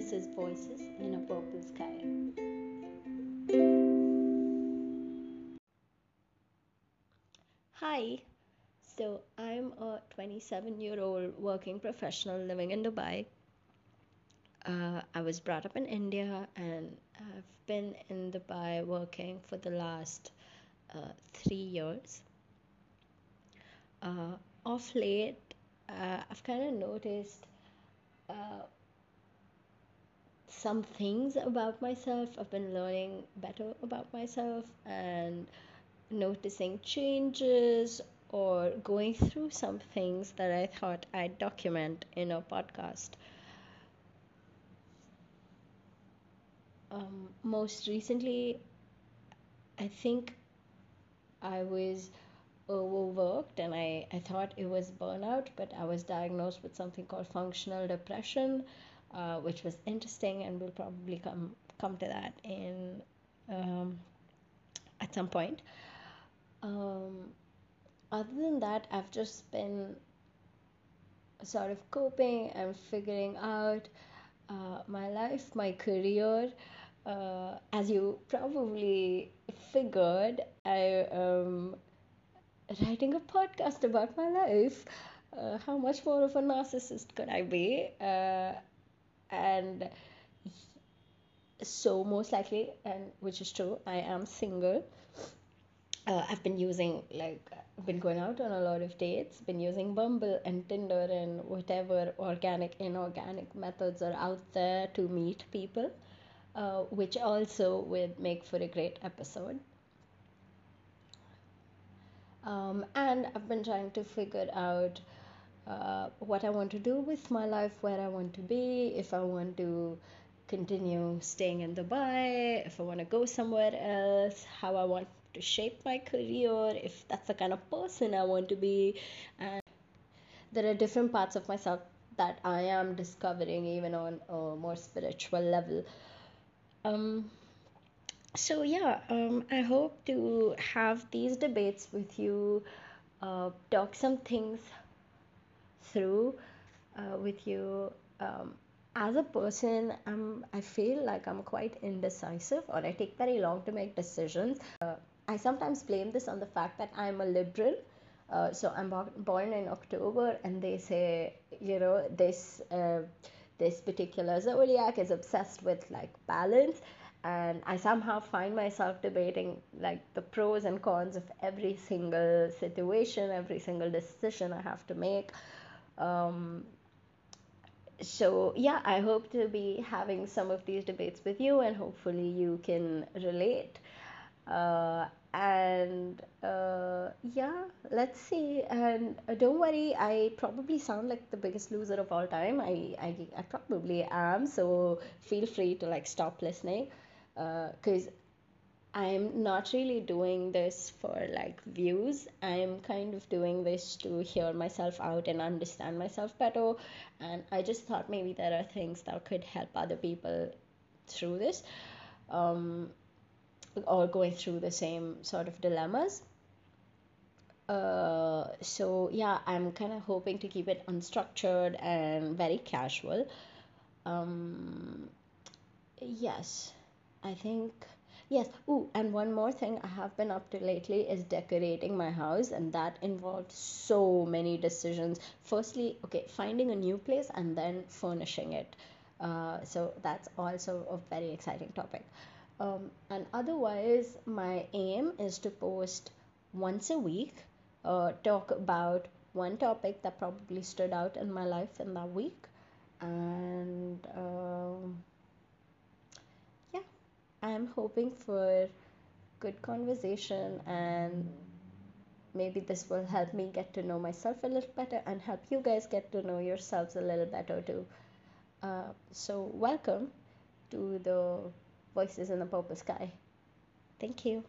This is Voices in a Purple Sky. Hi, so I'm a 27 year old working professional living in Dubai. Uh, I was brought up in India and I've been in Dubai working for the last uh, three years. Uh, of late, uh, I've kind of noticed uh, some things about myself. I've been learning better about myself and noticing changes or going through some things that I thought I'd document in a podcast. Um, most recently, I think I was overworked and I, I thought it was burnout, but I was diagnosed with something called functional depression, uh, which was interesting, and we'll probably come come to that in um, at some point. Um, other than that, I've just been sort of coping and figuring out uh, my life, my career. Uh, as you probably figured, I am writing a podcast about my life. Uh, how much more of a narcissist could I be? Uh, and so, most likely, and which is true, I am single. Uh, I've been using like I've been going out on a lot of dates, been using Bumble and Tinder and whatever organic, inorganic methods are out there to meet people, uh, which also would make for a great episode. Um, and I've been trying to figure out uh, what I want to do with my life, where I want to be, if I want to continue staying in Dubai, if I want to go somewhere else, how I want to shape my career, if that's the kind of person I want to be. And there are different parts of myself that I am discovering, even on a more spiritual level. Um, so yeah um, i hope to have these debates with you uh, talk some things through uh, with you um, as a person I'm, i feel like i'm quite indecisive or i take very long to make decisions. Uh, i sometimes blame this on the fact that i'm a Libran. Uh, so i'm born in october and they say you know this uh, this particular zodiac is obsessed with like balance. And I somehow find myself debating like the pros and cons of every single situation, every single decision I have to make. Um, so yeah, I hope to be having some of these debates with you, and hopefully you can relate. Uh, and uh, yeah, let's see. And uh, don't worry, I probably sound like the biggest loser of all time. I, I, I probably am. So feel free to like stop listening Uh because uh, I'm not really doing this for like views. I'm kind of doing this to hear myself out and understand myself better. And I just thought maybe there are things that could help other people through this um, or going through the same sort of dilemmas. Uh, so yeah, I'm kind of hoping to keep it unstructured and very casual. Um, yes. I think yes. Oh, and one more thing I have been up to lately is decorating my house, and that involved so many decisions. Firstly, okay, finding a new place and then furnishing it. Uh, so that's also a very exciting topic. Um, and otherwise, my aim is to post once a week, uh, talk about one topic that probably stood out in my life in that week, and um, I'm hoping for good conversation and maybe this will help me get to know myself a little better and help you guys get to know yourselves a little better too. Uh, so, welcome to the Voices in the Purple Sky. Thank you.